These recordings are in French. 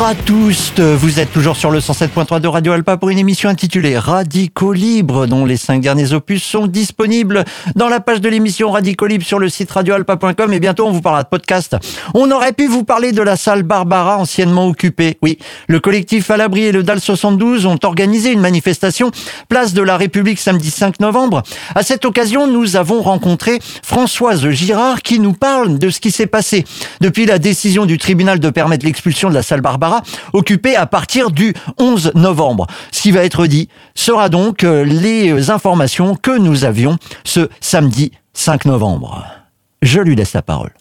Bonjour à tous, vous êtes toujours sur le 107.3 de Radio Alpa pour une émission intitulée Radicaux Libre dont les cinq derniers opus sont disponibles dans la page de l'émission Radicaux Libre sur le site radioalpa.com et bientôt on vous parlera de podcast. On aurait pu vous parler de la salle Barbara anciennement occupée. Oui, le collectif à l'abri et le DAL 72 ont organisé une manifestation place de la République samedi 5 novembre. À cette occasion, nous avons rencontré Françoise Girard qui nous parle de ce qui s'est passé depuis la décision du tribunal de permettre l'expulsion de la salle Barbara, occupée à partir du 11 novembre. Ce qui va être dit sera donc euh, les informations que nous avions ce samedi 5 novembre. Je lui laisse la parole.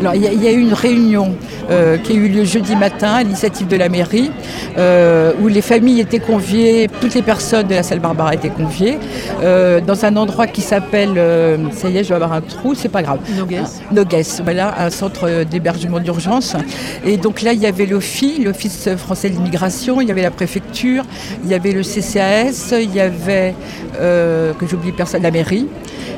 Alors, il y, a eu une réunion euh, qui a eu lieu jeudi matin à l'initiative de la mairie, euh, où les familles étaient conviées, toutes les personnes de la salle Barbara étaient conviées, euh, dans un endroit qui s'appelle, ça y est, je vais avoir un trou, c'est pas grave. Nogues. Nogues, voilà, un centre d'hébergement d'urgence. Et donc là, il y avait l'OFI, l'Office français de l'immigration, il y avait la préfecture, il y avait le CCAS, il y avait, que j'oublie personne, la mairie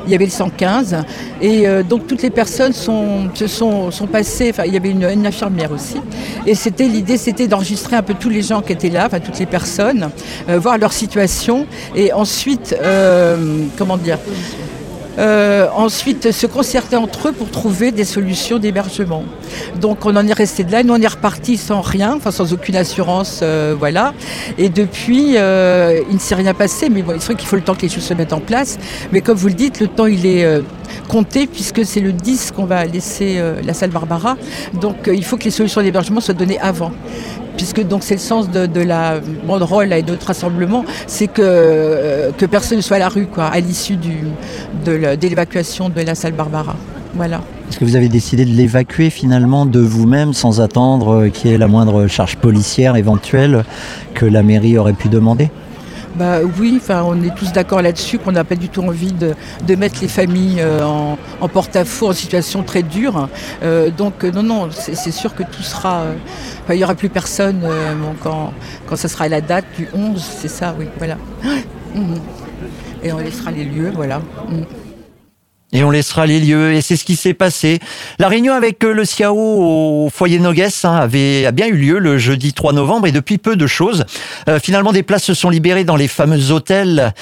il y avait le 115. Et euh, donc toutes les personnes sont, se sont, passées, enfin il y avait une, infirmière aussi. Et c'était l'idée, c'était d'enregistrer un peu tous les gens qui étaient là, enfin toutes les personnes, euh, voir leur situation et ensuite, euh, comment dire, euh, ensuite se concerter entre eux pour trouver des solutions d'hébergement. Donc on en est resté de là, nous on est reparti sans rien, enfin sans aucune assurance, euh, voilà. Et depuis, euh, il ne s'est rien passé, mais bon, il serait qu'il faut le temps que les choses se mettent en place. Mais comme vous le dites, le temps il est compté puisque c'est le 10 qu'on va laisser la salle Barbara. Donc il faut que les solutions d'hébergement soient données avant puisque donc c'est le sens de, la banderole et de notre rassemblement, c'est que, euh, que personne ne soit à la rue à l'issue de l'évacuation de la salle Barbara. Voilà. Est-ce que vous avez décidé de l'évacuer finalement de vous-même sans attendre qu'il y ait la moindre charge policière éventuelle que la mairie aurait pu demander? Bah oui, enfin on est tous d'accord là-dessus qu'on n'a pas du tout envie de, mettre les familles euh, en, porte-à-faux en situation très dure. Euh, donc non, non, c'est sûr que tout sera. il n'y aura plus personne quand, quand ça sera la date du 11, c'est ça, oui, voilà. Et on laissera les lieux, voilà. Et on laissera les lieux. Et c'est ce qui s'est passé. La réunion avec euh, le CIAO au foyer Nogues hein, avait a bien eu lieu le jeudi 3 novembre et depuis peu de choses. Euh, finalement, des places se sont libérées dans les fameux hôtels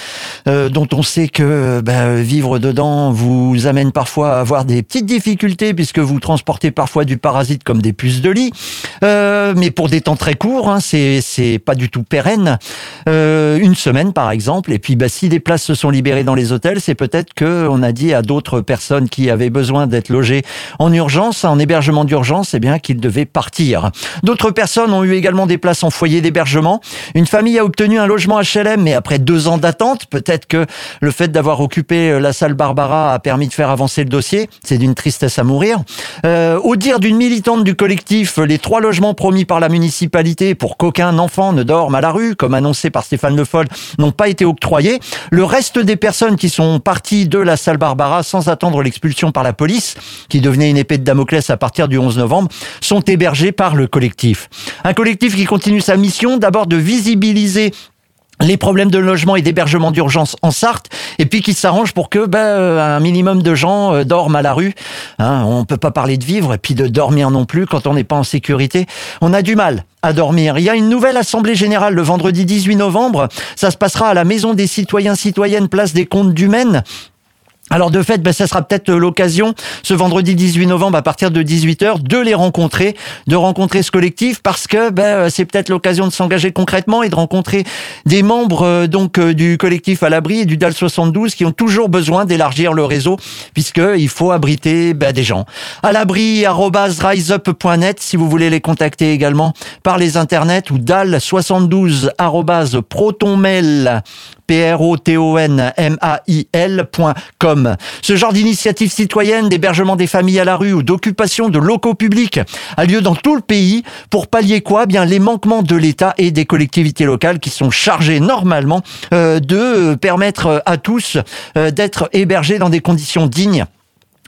euh, dont on sait que ben, vivre dedans vous amène parfois à avoir des petites difficultés puisque vous transportez parfois du parasite comme des puces de lit. mais pour des temps très courts, hein, c'est c'est pas du tout pérenne. une semaine par exemple. Et puis, bah, si des places se sont libérées dans les hôtels, c'est peut-être que on a dit à d'autres d'autres personnes qui avaient besoin d'être logées en urgence, en hébergement d'urgence, eh bien qu'ils devaient partir. D'autres personnes ont eu également des places en foyer d'hébergement. Une famille a obtenu un logement HLM, mais après deux ans d'attente, peut-être que le fait d'avoir occupé euh, la salle Barbara a permis de faire avancer le dossier. C'est d'une tristesse à mourir. Euh, au dire d'une militante du collectif, les trois logements promis par la municipalité pour qu'aucun enfant ne dorme à la rue, comme annoncé par Stéphane Le Foll, n'ont pas été octroyés. Le reste des personnes qui sont parties de la salle Barbara sans attendre l'expulsion par la police, qui devenait une épée de Damoclès à partir du 11 novembre, sont hébergés par le collectif. Un collectif qui continue sa mission d'abord de visibiliser les problèmes de logement et d'hébergement d'urgence en Sarthe, et puis qui s'arrange pour que ben, un minimum de gens euh, dorment à la rue. Hein, on peut pas parler de vivre et puis de dormir non plus quand on n'est pas en sécurité. On a du mal à dormir. Il y a une nouvelle assemblée générale le vendredi 18 novembre. Ça se passera à la Maison des citoyens citoyennes, place des Comptes du Maine. Alors de fait, ben, ça sera peut-être l'occasion, ce vendredi 18 novembre à partir de 18h, de les rencontrer, de rencontrer ce collectif, parce que ben, c'est peut-être l'occasion de s'engager concrètement et de rencontrer des membres euh, donc euh, du collectif à l'abri et du DAL 72 qui ont toujours besoin d'élargir le réseau, puisqu'il faut abriter ben, des gens. À l'abri, riseup.net si vous voulez les contacter également par les internets ou DAL 72 protonmail P-R-O-T-O-N-M-A-I-L.com. Ce genre d'initiative citoyenne d'hébergement des familles à la rue ou d'occupation de locaux publics a lieu dans tout le pays pour pallier quoi? Bien les manquements de l'État et des collectivités locales qui sont chargées normalement euh, de permettre à tous euh, d'être hébergés dans des conditions dignes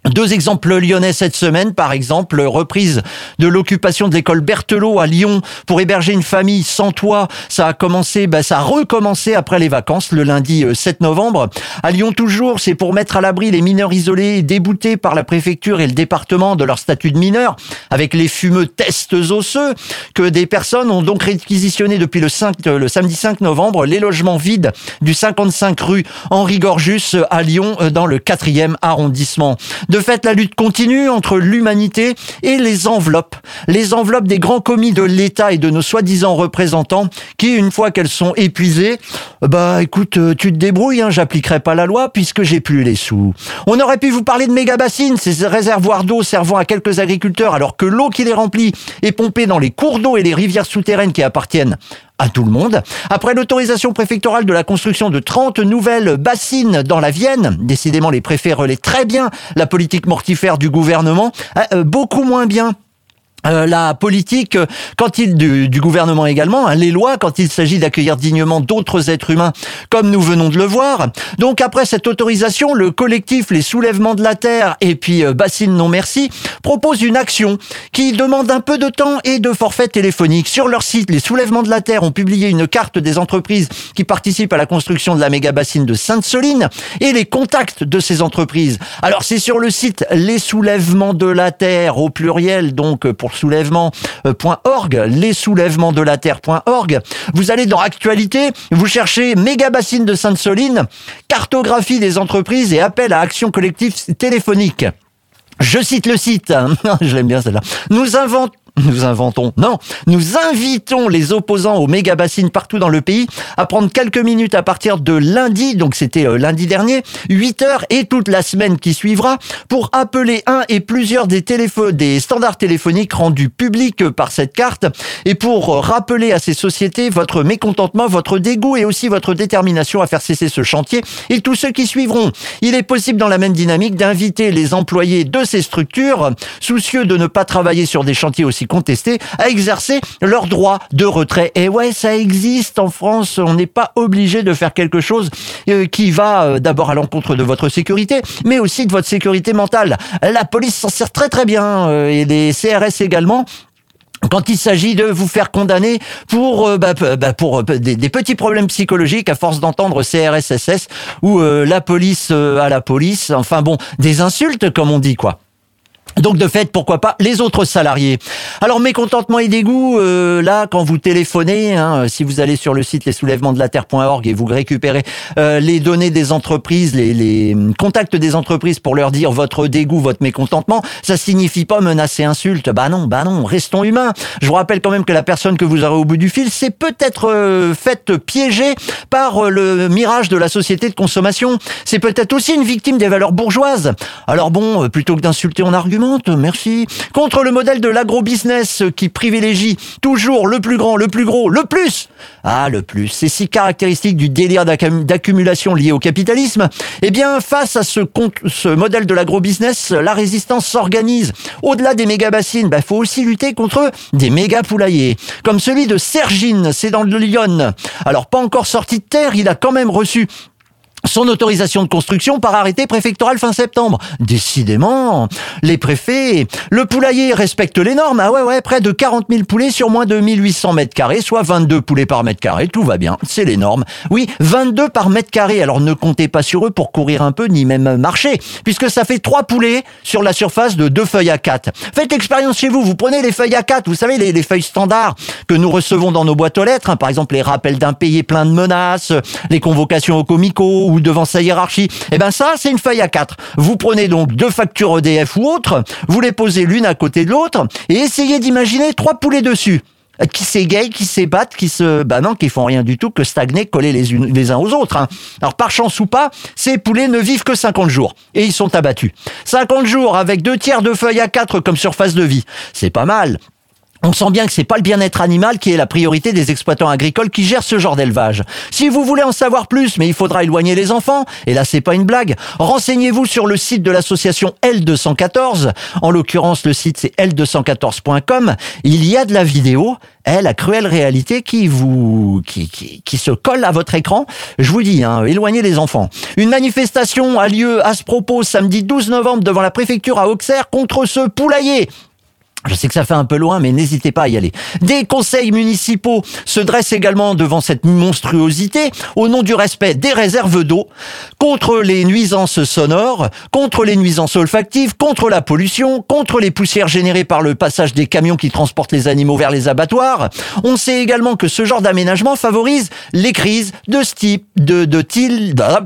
Deux exemples lyonnais cette semaine, par exemple, reprise de l'occupation de l'école Berthelot à Lyon pour héberger une famille sans toit. Ça a commencé, bah, ça a recommencé après les vacances le lundi 7 euh, novembre. À Lyon toujours, c'est pour mettre à l'abri les mineurs isolés déboutés par la préfecture et le département de leur statut de mineur, avec les fumeux tests osseux que des personnes ont donc réquisitionné depuis le 5, le samedi 5 novembre les logements vides du 55 rue Henri Gorgus à Lyon euh, dans le 4e arrondissement. De fait, la lutte continue entre l'humanité et les enveloppes. Les enveloppes des grands commis de l'État et de nos soi-disant représentants qui, une fois qu'elles sont épuisées, bah écoute, euh, tu te débrouilles, hein, j'appliquerai pas la loi puisque j'ai plus les sous. On aurait pu vous parler de méga bassines, ces réservoirs d'eau servant à quelques agriculteurs alors que l'eau qui les remplit est pompée dans les cours d'eau et les rivières souterraines qui appartiennent à tout le monde. Après l'autorisation préfectorale de la construction de 30 nouvelles bassines dans la Vienne, décidément les préfets relaient très bien la politique mortifère du gouvernement, euh, euh, beaucoup moins bien euh, la politique quand il du, gouvernement également, hein, les lois quand il s'agit d'accueillir dignement d'autres êtres humains, comme nous venons de le voir. Donc après cette autorisation, le collectif Les Soulèvements de la Terre et puis euh, Bassine Non Merci propose une action qui demande un peu de temps et de forfait téléphonique. Sur leur site, Les Soulèvements de la Terre ont publié une carte des entreprises qui participent à la construction de la méga bassine de Sainte-Soline et les contacts de ces entreprises. Alors c'est sur le site Les Soulèvements de la Terre au pluriel donc pour soulèvement.org, les soulèvements de la terre.org. Vous allez dans actualité, vous cherchez méga bassine de Sainte-Soline, cartographie des entreprises et appel à action collective téléphonique. Je cite le site, je l'aime bien celle-là. Nous inventons nous inventons. Non, nous invitons les opposants aux méga bassines partout dans le pays à prendre quelques minutes à partir de lundi, donc c'était euh, lundi dernier, 8 heures et toute la semaine qui suivra pour appeler un et plusieurs des, des standards téléphoniques rendus publics par cette carte et pour rappeler à ces sociétés votre mécontentement, votre dégoût et aussi votre détermination à faire cesser ce chantier et tous ceux qui suivront. Il est possible dans la même dynamique d'inviter les employés de ces structures, soucieux de ne pas travailler sur des chantiers aussi contester, à exercer leur droit de retrait. Et ouais, ça existe en France. On n'est pas obligé de faire quelque chose euh, qui va euh, d'abord à l'encontre de votre sécurité, mais aussi de votre sécurité mentale. La police s'en sert très très bien euh, et les CRS également quand il s'agit de vous faire condamner pour bah, bah, pour des, petits problèmes psychologiques à force d'entendre CRSSS ou la police à la police, enfin bon, des insultes comme on dit quoi. Donc de fait, pourquoi pas les autres salariés. Alors mécontentement et dégoût, euh, là quand vous téléphonez, hein, si vous allez sur le site les soulèvements de la terre.org et vous récupérez euh, les données des entreprises, les, les, contacts des entreprises pour leur dire votre dégoût, votre mécontentement, ça signifie pas menacer, insulte. Bah non, bah non, restons humains. Je vous rappelle quand même que la personne que vous aurez au bout du fil, c'est peut-être euh, faite piéger par le mirage de la société de consommation. C'est peut-être aussi une victime des valeurs bourgeoises. Alors bon, plutôt que d'insulter en merci. Contre le modèle de l'agrobusiness qui privilégie toujours le plus grand, le plus gros, le plus. Ah, le plus. C'est si caractéristique du délire d'accumulation lié au capitalisme. Eh bien, face à ce, modèle de l'agrobusiness, la résistance s'organise. Au-delà des méga bassines, il bah, faut aussi lutter contre des méga poulaillers. Comme celui de Sergine, c'est dans le Lyon. Alors, pas encore sorti de terre, il a quand même reçu son autorisation de construction par arrêté préfectoral fin septembre. Décidément, les préfets, le poulailler respecte les normes. Ah ouais, ouais, près de 40 000 poulets sur moins de 1800 mètres carrés, soit 22 poulets par mètre carré. Tout va bien, c'est les normes. Oui, 22 par mètre carré. Alors ne comptez pas sur eux pour courir un peu, ni même marcher, puisque ça fait 3 poulets sur la surface de 2 feuilles à 4. Faites l'expérience chez vous. Vous prenez les feuilles à 4, vous savez, les, feuilles standards que nous recevons dans nos boîtes aux lettres, hein. par exemple les rappels d'impayés plein de menaces, les convocations au comico, ou devant sa hiérarchie. Eh ben ça, c'est une feuille à quatre. Vous prenez donc deux factures EDF ou autres, vous les posez l'une à côté de l'autre et essayez d'imaginer trois poulets dessus qui s'égayent, qui s'ébattent, qui se, bah non, qui font rien du tout que stagner, coller les, unes, les uns aux autres. Hein. Alors par chance ou pas, ces poulets ne vivent que 50 jours et ils sont abattus. 50 jours avec deux tiers de feuilles à quatre comme surface de vie, c'est pas mal. On sent bien que c'est pas le bien-être animal qui est la priorité des exploitants agricoles qui gèrent ce genre d'élevage. Si vous voulez en savoir plus, mais il faudra éloigner les enfants, et là c'est pas une blague, renseignez-vous sur le site de l'association L214. En l'occurrence, le site c'est L214.com. Il y a de la vidéo, elle, la cruelle réalité qui vous, qui, qui, qui se colle à votre écran. Je vous dis, hein, éloignez les enfants. Une manifestation a lieu à ce propos samedi 12 novembre devant la préfecture à Auxerre contre ce poulailler. Je sais que ça fait un peu loin, mais n'hésitez pas à y aller. Des conseils municipaux se dressent également devant cette monstruosité au nom du respect des réserves d'eau, contre les nuisances sonores, contre les nuisances olfactives, contre la pollution, contre les poussières générées par le passage des camions qui transportent les animaux vers les abattoirs. On sait également que ce genre d'aménagement favorise les crises de style, de, de,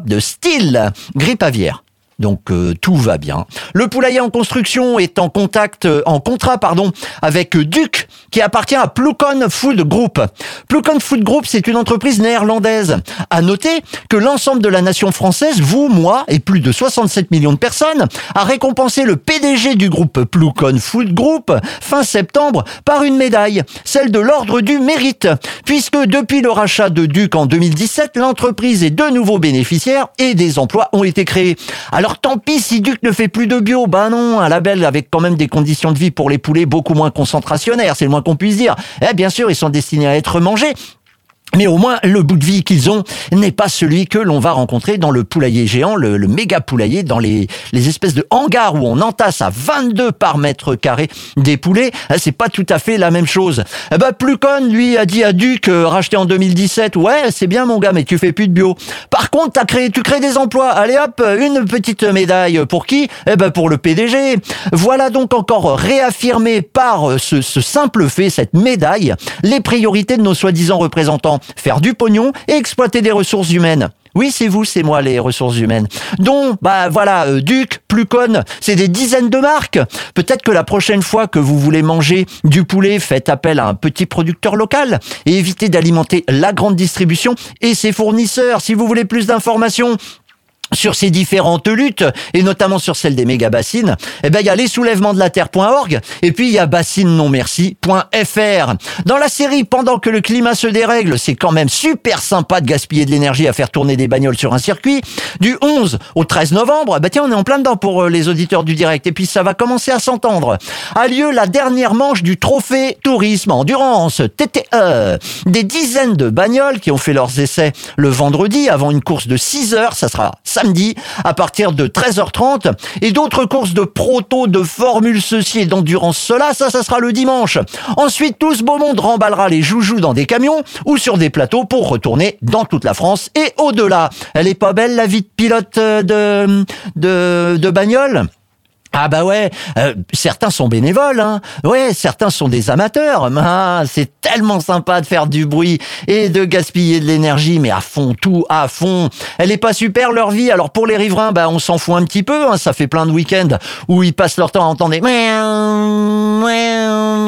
de style grippe aviaire. Donc euh, tout va bien. Le poulailler en construction est en contact, euh, en contrat pardon, avec Duc, qui appartient à Plukon Food Group. Plukon Food Group, c'est une entreprise néerlandaise. À noter que l'ensemble de la nation française, vous, moi et plus de 67 millions de personnes, a récompensé le PDG du groupe Plukon Food Group fin septembre par une médaille, celle de l'ordre du mérite, puisque depuis le rachat de Duc en 2017, l'entreprise et de nouveaux bénéficiaires et des emplois ont été créés. Tant pis si Duc ne fait plus de bio. Ben non, un label avec quand même des conditions de vie pour les poulets beaucoup moins concentrationnaires, c'est le moins qu'on puisse dire. Eh, bien sûr, ils sont destinés à être mangés. Mais au moins, le bout de vie qu'ils ont n'est pas celui que l'on va rencontrer dans le poulailler géant, le, méga poulailler, dans les, espèces de hangars où on entasse à 22 par mètre carré des poulets. Ah, c'est pas tout à fait la même chose. Ben, Plucon, lui, a dit à Duc, euh, racheté en 2017, ouais, c'est bien mon gars, mais tu fais plus de bio. Par contre, as créé, tu crées des emplois. Allez hop, une petite médaille pour qui? Eh ben, pour le PDG. Voilà donc encore réaffirmé par ce, ce simple fait, cette médaille, les priorités de nos soi-disant représentants faire du pognon et exploiter des ressources humaines. Oui, c'est vous, c'est moi, les ressources humaines. Donc, bah voilà, euh, Duc, Plucon, c'est des dizaines de marques. Peut-être que la prochaine fois que vous voulez manger du poulet, faites appel à un petit producteur local et évitez d'alimenter la grande distribution et ses fournisseurs. Si vous voulez plus d'informations, sur ces différentes luttes, et notamment sur celle des méga bassines, eh ben, il y a les soulèvements de la terre.org, et puis il y a bassine-non-merci.fr. Dans la série Pendant que le climat se dérègle, c'est quand même super sympa de gaspiller de l'énergie à faire tourner des bagnoles sur un circuit. Du 11 au 13 novembre, bah tiens, on est en plein dedans pour euh, les auditeurs du direct, et puis ça va commencer à s'entendre. A lieu la dernière manche du trophée tourisme endurance, TTE. Des dizaines de bagnoles qui ont fait leurs essais le vendredi avant une course de 6 heures, ça sera samedi à partir de 13h30 et d'autres courses de proto, de formule ceci et d'endurance cela, ça, ça sera le dimanche. Ensuite, tout ce beau monde remballera les joujoux dans des camions ou sur des plateaux pour retourner dans toute la France et au-delà. Elle est pas belle la vie de pilote de, de, de bagnole? Ah bah ouais, euh, certains sont bénévoles, hein. Ouais, certains sont des amateurs. Ah, c'est tellement sympa de faire du bruit et de gaspiller de l'énergie, mais à fond, tout à fond. Elle est pas super leur vie. Alors pour les riverains, bah on s'en fout un petit peu. Hein. Ça fait plein de week-ends où ils passent leur temps à entendre des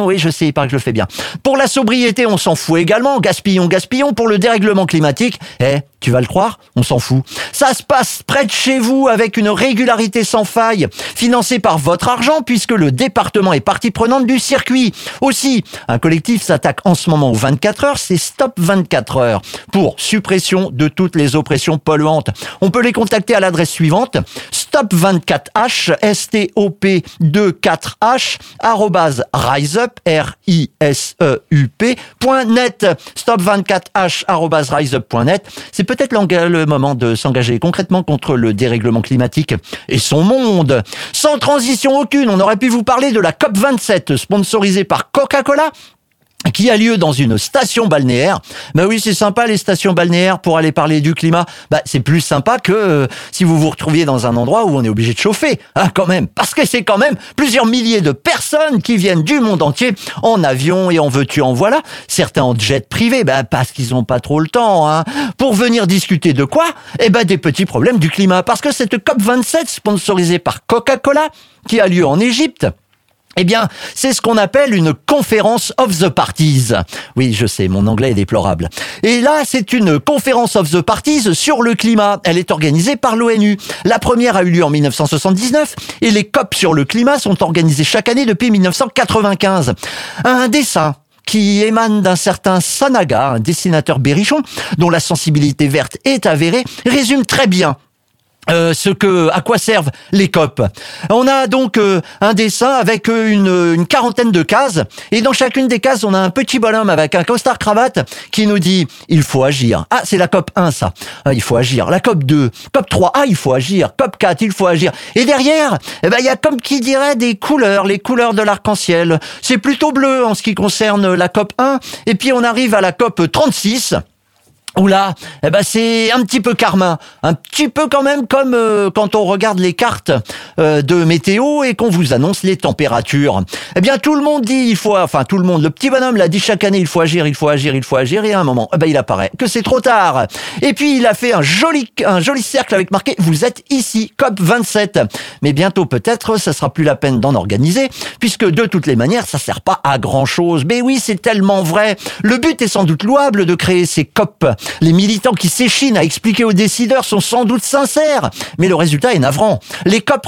oui, je sais, il paraît que je le fais bien. Pour la sobriété, on s'en fout également. Gaspillons, gaspillons. Pour le dérèglement climatique, eh, tu vas le croire On s'en fout. Ça se passe près de chez vous avec une régularité sans faille, financée par votre argent puisque le département est partie prenante du circuit. Aussi, un collectif s'attaque en ce moment aux 24 heures, c'est Stop 24 heures pour suppression de toutes les oppressions polluantes. On peut les contacter à l'adresse suivante stop24h stop 24h riseup r i s u p.net stop24h riseup.net. C'est peut-être le moment de s'engager concrètement contre le dérèglement climatique et son monde. Sans transition aucune, on aurait pu vous parler de la COP27 sponsorisée par Coca-Cola qui a lieu dans une station balnéaire. Bah oui, c'est sympa les stations balnéaires pour aller parler du climat. Bah c'est plus sympa que euh, si vous vous retrouviez dans un endroit où on est obligé de chauffer, hein, quand même. Parce que c'est quand même plusieurs milliers de personnes qui viennent du monde entier en avion et en veux-tu en voilà. Certains en jet privé, bah parce qu'ils n'ont pas trop le temps, hein, pour venir discuter de quoi? Eh ben des petits problèmes du climat. Parce que cette COP 27 sponsorisée par Coca-Cola qui a lieu en Égypte eh bien, c'est ce qu'on appelle une conférence of the parties. Oui, je sais, mon anglais est déplorable. Et là, c'est une conférence of the parties sur le climat. Elle est organisée par l'ONU. La première a eu lieu en 1979 et les COP sur le climat sont organisées chaque année depuis 1995. Un dessin qui émane d'un certain Sanaga, un dessinateur berrichon, dont la sensibilité verte est avérée, résume très bien euh, ce que, à quoi servent les COP. On a donc euh, un dessin avec euh, une, une, quarantaine de cases, et dans chacune des cases, on a un petit bonhomme avec un costard cravate qui nous dit il faut agir. Ah, c'est la COP 1, ça. Ah, il faut agir. La COP 2, COP 3, ah, il faut agir. COP 4, il faut agir. Et derrière, eh ben, il y a comme qui dirait des couleurs, les couleurs de l'arc-en-ciel. C'est plutôt bleu en ce qui concerne la COP 1, et puis on arrive à la COP 36 Oula, eh ben c'est un petit peu karma, un petit peu quand même comme euh, quand on regarde les cartes euh, de météo et qu'on vous annonce les températures. Eh bien tout le monde dit il faut, enfin tout le monde, le petit bonhomme l'a dit chaque année il faut agir, il faut agir, il faut agir et à un moment, eh ben il apparaît que c'est trop tard. Et puis il a fait un joli un joli cercle avec marqué vous êtes ici COP 27. Mais bientôt peut-être ça sera plus la peine d'en organiser puisque de toutes les manières ça sert pas à grand chose. Mais oui c'est tellement vrai. Le but est sans doute louable de créer ces COP les militants qui s'échinent à expliquer aux décideurs sont sans doute sincères, mais le résultat est navrant. Les COP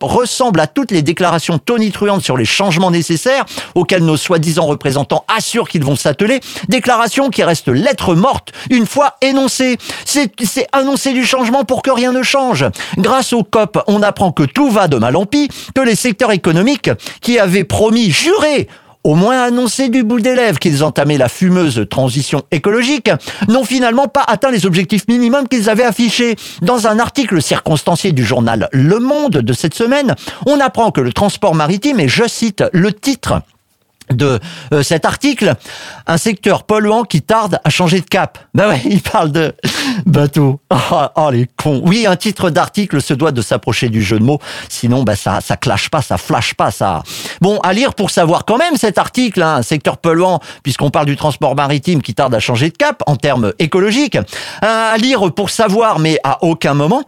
ressemblent à toutes les déclarations tonitruantes sur les changements nécessaires auxquels nos soi-disant représentants assurent qu'ils vont s'atteler, déclarations qui restent lettres mortes une fois énoncées. C'est annoncer du changement pour que rien ne change. Grâce aux COP, on apprend que tout va de mal en pis, que les secteurs économiques qui avaient promis, juré, au moins annoncé du bout des lèvres qu'ils entamaient la fumeuse transition écologique, n'ont finalement pas atteint les objectifs minimums qu'ils avaient affichés. Dans un article circonstancié du journal Le Monde de cette semaine, on apprend que le transport maritime, et je cite le titre, de euh, cet article, un secteur polluant qui tarde à changer de cap. Ben ouais, il parle de bateau. Oh, oh, les cons. Oui, un titre d'article se doit de s'approcher du jeu de mots, sinon ben ça ça clash pas, ça flash pas ça. Bon, à lire pour savoir quand même cet article, hein, un secteur polluant puisqu'on parle du transport maritime qui tarde à changer de cap en termes écologiques. À lire pour savoir mais à aucun moment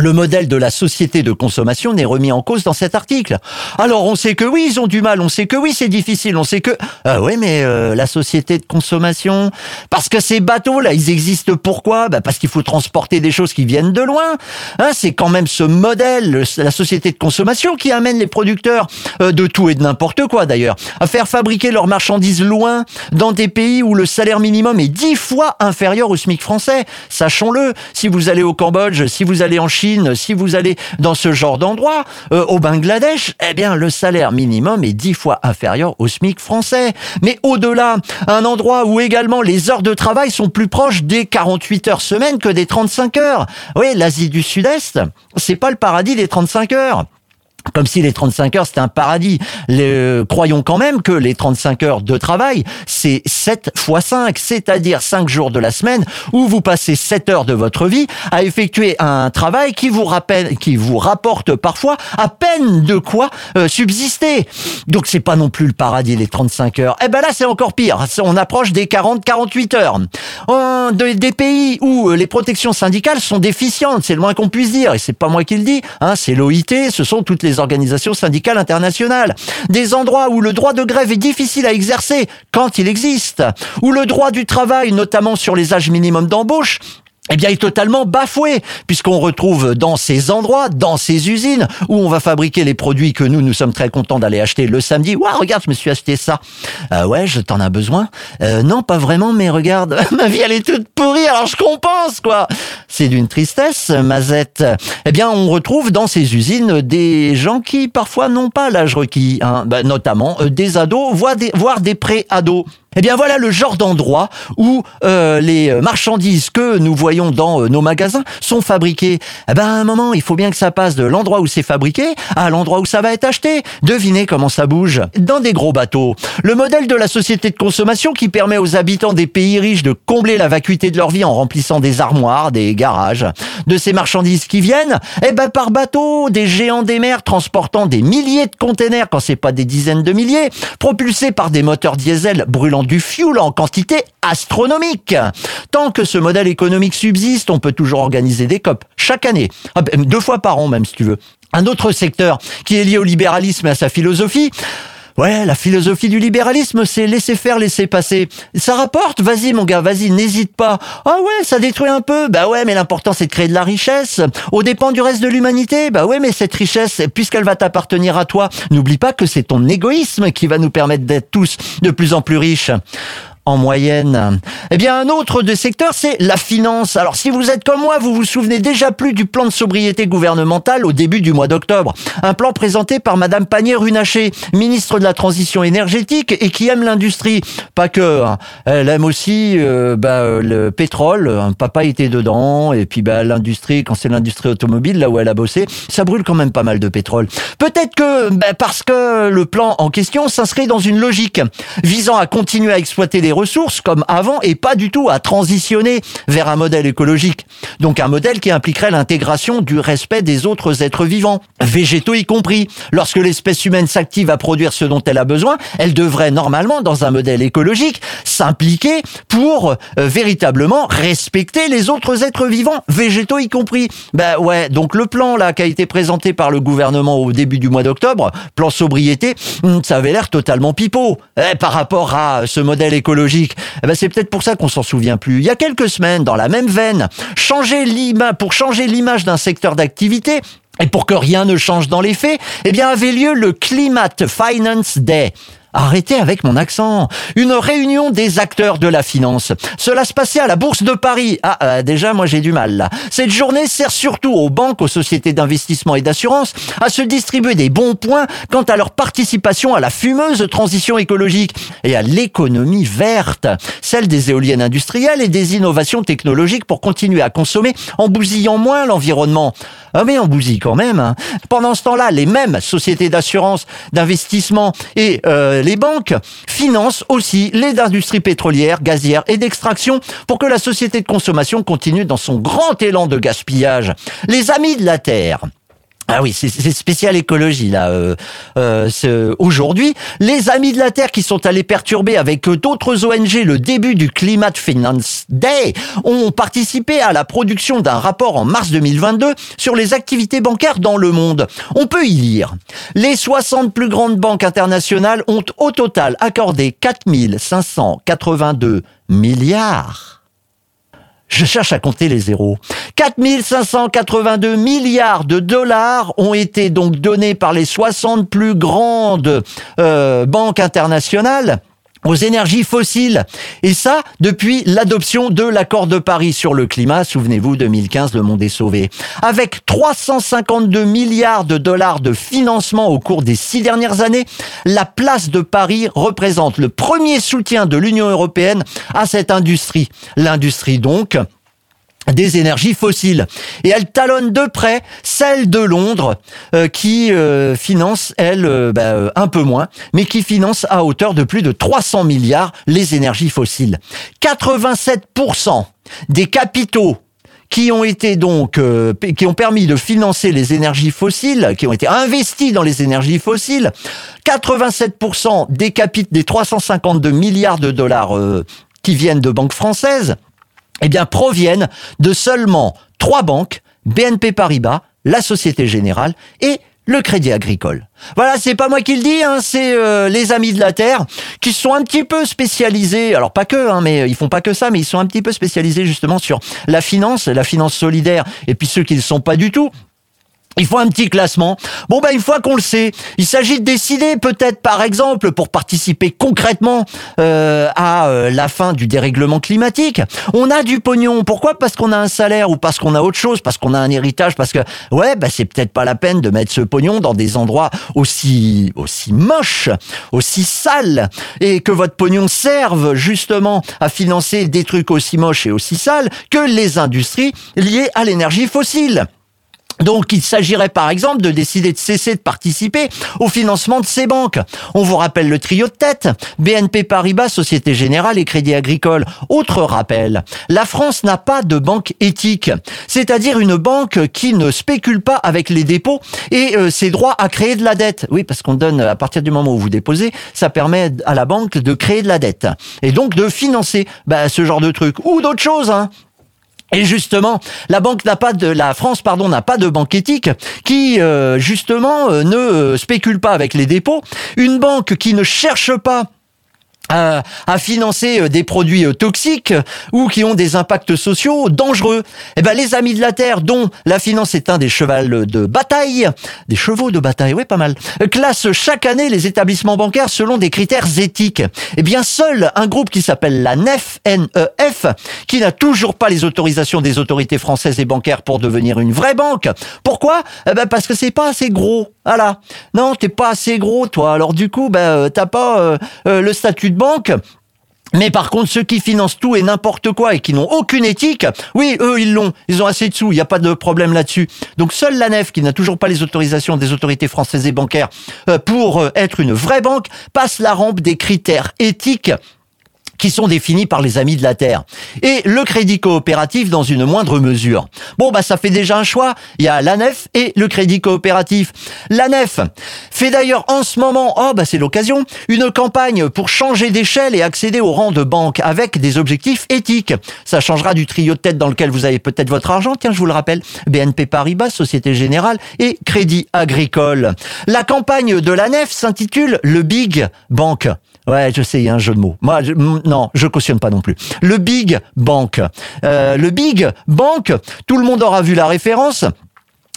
le modèle de la société de consommation n'est remis en cause dans cet article. Alors on sait que oui, ils ont du mal, on sait que oui, c'est difficile, on sait que ah ouais, mais euh, la société de consommation, parce que ces bateaux là, ils existent pourquoi? Bah Parce qu'il faut transporter des choses qui viennent de loin. Hein, c'est quand même ce modèle, la société de consommation, qui amène les producteurs euh, de tout et de n'importe quoi d'ailleurs à faire fabriquer leurs marchandises loin, dans des pays où le salaire minimum est dix fois inférieur au SMIC français. Sachons-le. Si vous allez au Cambodge, si vous allez en Chine si vous allez dans ce genre d'endroit, euh, au Bangladesh, eh bien le salaire minimum est dix fois inférieur au SMIC français. Mais au-delà, un endroit où également les heures de travail sont plus proches des 48 heures semaine que des 35 heures. Oui, l'Asie du Sud-Est, c'est pas le paradis des 35 heures comme si les 35 heures c'était un paradis. croyons quand même que les 35 heures de travail, c'est 7 fois 5, c'est-à-dire 5 jours de la semaine où vous passez 7 heures de votre vie à effectuer un travail qui vous rappelle, qui vous rapporte parfois à peine de quoi euh, subsister. Donc c'est pas non plus le paradis les 35 heures. Eh ben là c'est encore pire. On approche des 40-48 heures. En, des pays où euh, les protections syndicales sont déficientes, c'est le moins qu'on puisse dire. Et c'est pas moi qui le dis, hein, c'est l'OIT, ce sont toutes les organisations syndicales internationales. Des endroits où le droit de grève est difficile à exercer quand il existe. Où le droit du travail, notamment sur les âges minimums d'embauche, eh bien, est totalement bafoué, puisqu'on retrouve dans ces endroits, dans ces usines, où on va fabriquer les produits que nous, nous sommes très contents d'aller acheter le samedi. Ouah, regarde, je me suis acheté ça. Euh, ouais, je t'en as besoin. Euh, non, pas vraiment, mais regarde, ma vie, elle est toute pourrie, alors je compense, quoi. C'est d'une tristesse, Mazette. Eh bien, on retrouve dans ces usines des gens qui, parfois, n'ont pas l'âge requis, hein. ben, notamment euh, des ados, voire des, voire des pré-ados. Eh bien voilà le genre d'endroit où euh, les marchandises que nous voyons dans euh, nos magasins sont fabriquées. Eh ben à un moment, il faut bien que ça passe de l'endroit où c'est fabriqué à l'endroit où ça va être acheté. Devinez comment ça bouge dans des gros bateaux. Le modèle de la société de consommation qui permet aux habitants des pays riches de combler la vacuité de leur vie en remplissant des armoires, des garages, de ces marchandises qui viennent, eh ben par bateau, des géants des mers transportant des milliers de containers quand c'est pas des dizaines de milliers, propulsés par des moteurs diesel du fuel en quantité astronomique. Tant que ce modèle économique subsiste, on peut toujours organiser des COP chaque année, ah ben, deux fois par an même si tu veux. Un autre secteur qui est lié au libéralisme et à sa philosophie, Ouais, la philosophie du libéralisme, c'est laisser faire, laisser passer. Ça rapporte, vas-y mon gars, vas-y, n'hésite pas. Ah ouais, ça détruit un peu. Bah ouais, mais l'important c'est de créer de la richesse. Au dépend du reste de l'humanité. Bah ouais, mais cette richesse, puisqu'elle va t'appartenir à toi, n'oublie pas que c'est ton égoïsme qui va nous permettre d'être tous de plus en plus riches en moyenne. Eh bien, un autre des secteurs, c'est la finance. Alors, si vous êtes comme moi, vous vous souvenez déjà plus du plan de sobriété gouvernemental au début du mois d'octobre. Un plan présenté par Madame Pannier-Runacher, ministre de la Transition énergétique et qui aime l'industrie. Pas que. Hein. Elle aime aussi euh, bah, le pétrole. Un papa était dedans. Et puis, bah, l'industrie, quand c'est l'industrie automobile, là où elle a bossé, ça brûle quand même pas mal de pétrole. Peut-être que bah, parce que le plan en question s'inscrit dans une logique visant à continuer à exploiter les ressources comme avant et pas du tout à transitionner vers un modèle écologique. Donc un modèle qui impliquerait l'intégration du respect des autres êtres vivants, végétaux y compris. Lorsque l'espèce humaine s'active à produire ce dont elle a besoin, elle devrait normalement, dans un modèle écologique, s'impliquer pour euh, véritablement respecter les autres êtres vivants, végétaux y compris. Ben ouais, donc le plan là qui a été présenté par le gouvernement au début du mois d'octobre, plan sobriété, hmm, ça avait l'air totalement pipeau eh, par rapport à ce modèle écologique eh ben, c'est peut-être pour ça qu'on s'en souvient plus. Il y a quelques semaines, dans la même veine, changer pour changer l'image d'un secteur d'activité, et pour que rien ne change dans les faits, eh bien, avait lieu le Climate Finance Day. Arrêtez avec mon accent. Une réunion des acteurs de la finance. Cela se passait à la Bourse de Paris. Ah, euh, déjà, moi j'ai du mal là. Cette journée sert surtout aux banques, aux sociétés d'investissement et d'assurance à se distribuer des bons points quant à leur participation à la fumeuse transition écologique et à l'économie verte, celle des éoliennes industrielles et des innovations technologiques pour continuer à consommer en bousillant moins l'environnement. Ah mais on bousille quand même. Hein. Pendant ce temps-là, les mêmes sociétés d'assurance, d'investissement et euh, les banques financent aussi les industries pétrolières, gazières et d'extraction pour que la société de consommation continue dans son grand élan de gaspillage. Les amis de la Terre ah oui, c'est spécial écologie là. Euh, euh, Aujourd'hui, les Amis de la Terre qui sont allés perturber avec d'autres ONG le début du Climate Finance Day ont participé à la production d'un rapport en mars 2022 sur les activités bancaires dans le monde. On peut y lire. Les 60 plus grandes banques internationales ont au total accordé 4582 milliards je cherche à compter les zéros. 4582 milliards de dollars ont été donc donnés par les 60 plus grandes euh, banques internationales aux énergies fossiles. Et ça, depuis l'adoption de l'accord de Paris sur le climat. Souvenez-vous, 2015, le monde est sauvé. Avec 352 milliards de dollars de financement au cours des six dernières années, la place de Paris représente le premier soutien de l'Union européenne à cette industrie. L'industrie donc des énergies fossiles. Et elle talonne de près celle de Londres, euh, qui euh, finance, elle, euh, bah, un peu moins, mais qui finance à hauteur de plus de 300 milliards les énergies fossiles. 87% des capitaux qui ont été donc qui ont permis de financer les énergies fossiles, qui ont été investis dans les énergies fossiles, 87% des capitaux des 352 milliards de dollars qui viennent de banques françaises, eh bien, proviennent de seulement trois banques, BNP Paribas, la Société Générale et le Crédit Agricole. Voilà, c'est pas moi qui le dis, hein, c'est euh, les amis de la Terre qui sont un petit peu spécialisés, alors pas que, hein, mais ils font pas que ça, mais ils sont un petit peu spécialisés justement sur la finance, la finance solidaire, et puis ceux qui ne sont pas du tout, il faut un petit classement. Bon, ben une fois qu'on le sait, il s'agit de décider peut-être, par exemple, pour participer concrètement euh, à euh, la fin du dérèglement climatique. On a du pognon. Pourquoi? Parce qu'on a un salaire ou parce qu'on a autre chose, parce qu'on a un héritage, parce que ouais, ben c'est peut-être pas la peine de mettre ce pognon dans des endroits aussi aussi moches, aussi sales, et que votre pognon serve justement à financer des trucs aussi moches et aussi sales que les industries liées à l'énergie fossile. Donc il s'agirait par exemple de décider de cesser de participer au financement de ces banques. On vous rappelle le trio de tête, BNP Paribas, Société Générale et Crédit Agricole. Autre rappel, la France n'a pas de banque éthique, c'est-à-dire une banque qui ne spécule pas avec les dépôts et euh, ses droits à créer de la dette. Oui, parce qu'on donne à partir du moment où vous déposez, ça permet à la banque de créer de la dette et donc de financer bah, ce genre de truc ou d'autres choses. Hein. Et justement, la banque n'a pas de la France pardon n'a pas de banque éthique qui euh, justement euh, ne spécule pas avec les dépôts, une banque qui ne cherche pas à, financer euh, des produits euh, toxiques ou qui ont des impacts sociaux dangereux. Eh ben, les amis de la Terre, dont la finance est un des chevals de bataille, des chevaux de bataille, oui, pas mal, classent chaque année les établissements bancaires selon des critères éthiques. Eh bien, seul un groupe qui s'appelle la NEF, N-E-F, qui n'a toujours pas les autorisations des autorités françaises et bancaires pour devenir une vraie banque. Pourquoi? Eh ben, parce que c'est pas assez gros. Voilà. Non, t'es pas assez gros, toi. Alors du coup, ben, euh, t'as pas le statut de banque. Mais par contre, ceux qui financent tout et n'importe quoi et qui n'ont aucune éthique, oui, eux, ils l'ont. Ils ont assez de sous. Il n'y a pas de problème là-dessus. Donc, seule la nef, qui n'a toujours pas les autorisations des autorités françaises et bancaires euh, pour euh, être une vraie banque, passe la rampe des critères éthiques qui sont définis par les amis de la Terre. Et le crédit coopératif dans une moindre mesure. Bon, bah ça fait déjà un choix. Il y a l'ANEF et le crédit coopératif. L'ANEF fait d'ailleurs en ce moment, oh bah c'est l'occasion, une campagne pour changer d'échelle et accéder au rang de banque avec des objectifs éthiques. Ça changera du trio de tête dans lequel vous avez peut-être votre argent, tiens je vous le rappelle, BNP Paribas, Société Générale et Crédit Agricole. La campagne de l'ANEF s'intitule le Big Bank. Ouais, je sais, il y a un jeu de mots. Moi, je, non, je cautionne pas non plus. Le Big Bank. Euh, le Big Bank, tout le monde aura vu la référence.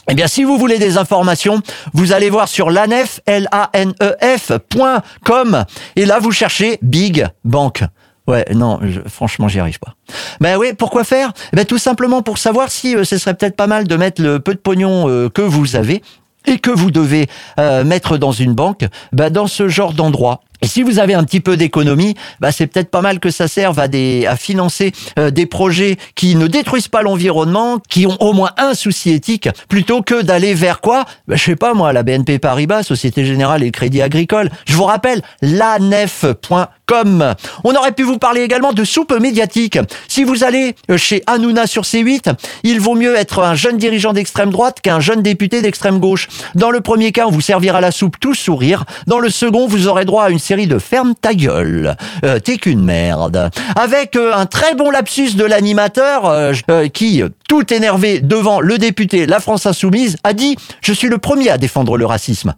Eh bien, si vous voulez des informations, vous allez voir sur lanef, l a n e f.com et là vous cherchez Big Bank. Ouais, non, franchement, j'y arrive pas. Ben oui, pourquoi faire? Eh ben tout simplement pour savoir si euh, ce serait peut-être pas mal de mettre le peu de pognon euh, que vous avez et que vous devez mettre dans une banque, ben dans ce genre d'endroit. Et si vous avez un petit peu d'économie, bah c'est peut-être pas mal que ça serve à, des, à financer euh, des projets qui ne détruisent pas l'environnement, qui ont au moins un souci éthique, plutôt que d'aller vers quoi? Bah, Je sais pas moi, la BNP Paribas, Société Générale et Crédit Agricole. Je vous rappelle, lanef.com. On aurait pu vous parler également de soupe médiatique. Si vous allez euh, chez Hanouna sur C8, il vaut mieux être un jeune dirigeant d'extrême droite qu'un jeune député d'extrême gauche. Dans le premier cas, on vous servira la soupe tout sourire. Dans le second, vous aurez droit à une de Ferme ta gueule, euh, t'es qu'une merde. Avec euh, un très bon lapsus de l'animateur euh, qui, tout énervé devant le député La France Insoumise, a dit « Je suis le premier à défendre le racisme ».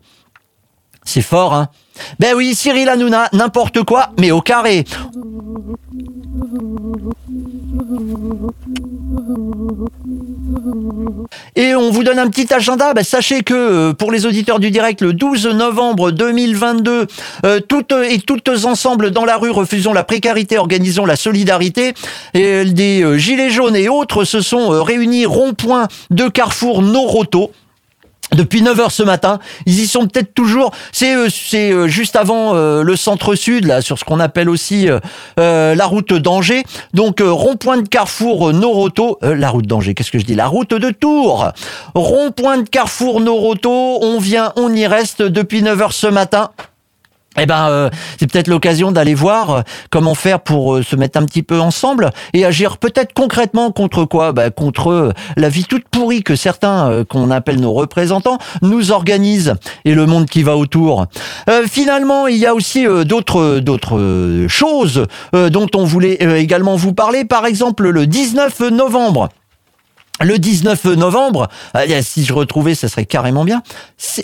C'est fort, hein Ben oui, Cyril Hanouna, n'importe quoi, mais au carré. Et on vous donne un petit agenda. Ben, sachez que euh, pour les auditeurs du direct, le 12 novembre 2022, euh, toutes et toutes ensemble dans la rue, refusons la précarité, organisons la solidarité. Et des euh, gilets jaunes et autres se sont réunis rond-point de Carrefour Noroto depuis 9h ce matin. Ils y sont peut-être toujours. C'est euh, c'est euh, juste avant euh, le centre-sud, là, sur ce qu'on appelle aussi la route d'Angers. Donc rond-point de Carrefour Noroto. la route d'Angers, qu'est-ce que je dis? La route de Tours. Rond-point de Carrefour Noroto. On vient, on y reste depuis 9h ce matin eh ben, euh, c'est peut-être l'occasion d'aller voir euh, comment faire pour euh, se mettre un petit peu ensemble et agir peut-être concrètement contre quoi? Bah, Contre la vie toute pourrie que certains, qu'on appelle nos représentants, nous organisent et le monde qui va autour. finalement, il y a aussi d'autres d'autres choses dont on voulait également vous parler. Par exemple, le 19 novembre. Le 19 novembre, euh, si je retrouvais, ça serait carrément bien.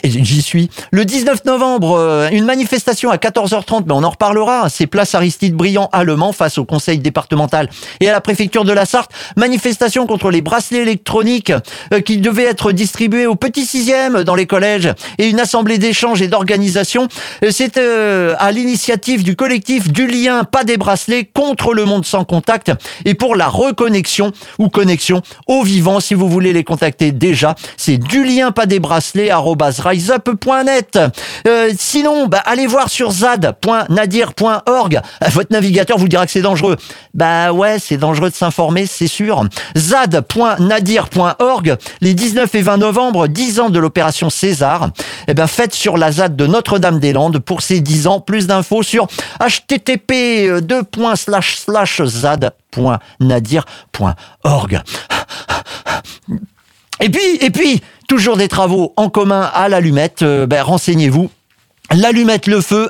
J'y suis. Le 19 novembre, euh, une manifestation à 14h30, mais on en reparlera. C'est place Aristide Briand allemand face au conseil départemental et à la préfecture de la Sarthe. Manifestation contre les bracelets électroniques euh, qui devaient être distribués aux petits sixièmes dans les collèges et une assemblée d'échange et d'organisation. C'est à l'initiative du collectif du lien, pas des bracelets, contre le monde sans contact et pour la reconnexion ou connexion au vivant si vous voulez les contacter déjà. C'est du lien pas des bracelets riseup.net. Euh, sinon, bah, allez voir sur zad.nadir.org. Euh, votre navigateur vous dira que c'est dangereux. Bah ouais, c'est dangereux de s'informer, c'est sûr. zad.nadir.org. Les 19 et 20 novembre, 10 ans de l'opération César. Eh ben, faites sur la ZAD de Notre-Dame-des-Landes pour ces 10 ans. Plus d'infos sur http zad.nadir.org. Et puis, et puis, toujours des travaux en commun à l'allumette. Euh, ben, renseignez-vous L'allumette le feu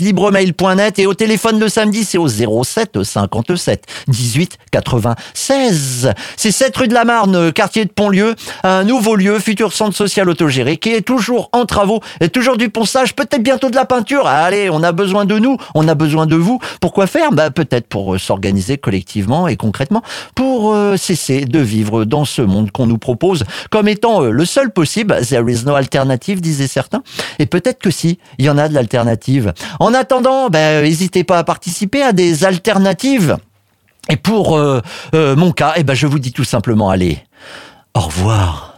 libremail.net et au téléphone le samedi c'est au 07 57 18 96. C'est 7 rue de la Marne, quartier de Pontlieu, un nouveau lieu, futur centre social autogéré qui est toujours en travaux et toujours du ponçage, peut-être bientôt de la peinture. Allez, on a besoin de nous, on a besoin de vous. Pourquoi faire? Bah peut-être pour euh, s'organiser collectivement et concrètement pour euh, cesser de vivre dans ce monde qu'on nous propose comme étant euh, le seul possible. There is no alternative disaient certains. Et peut-être que si il y en a de l'alternative. En attendant, ben, n'hésitez pas à participer à des alternatives. Et pour euh, euh, mon cas, eh ben, je vous dis tout simplement, allez, au revoir.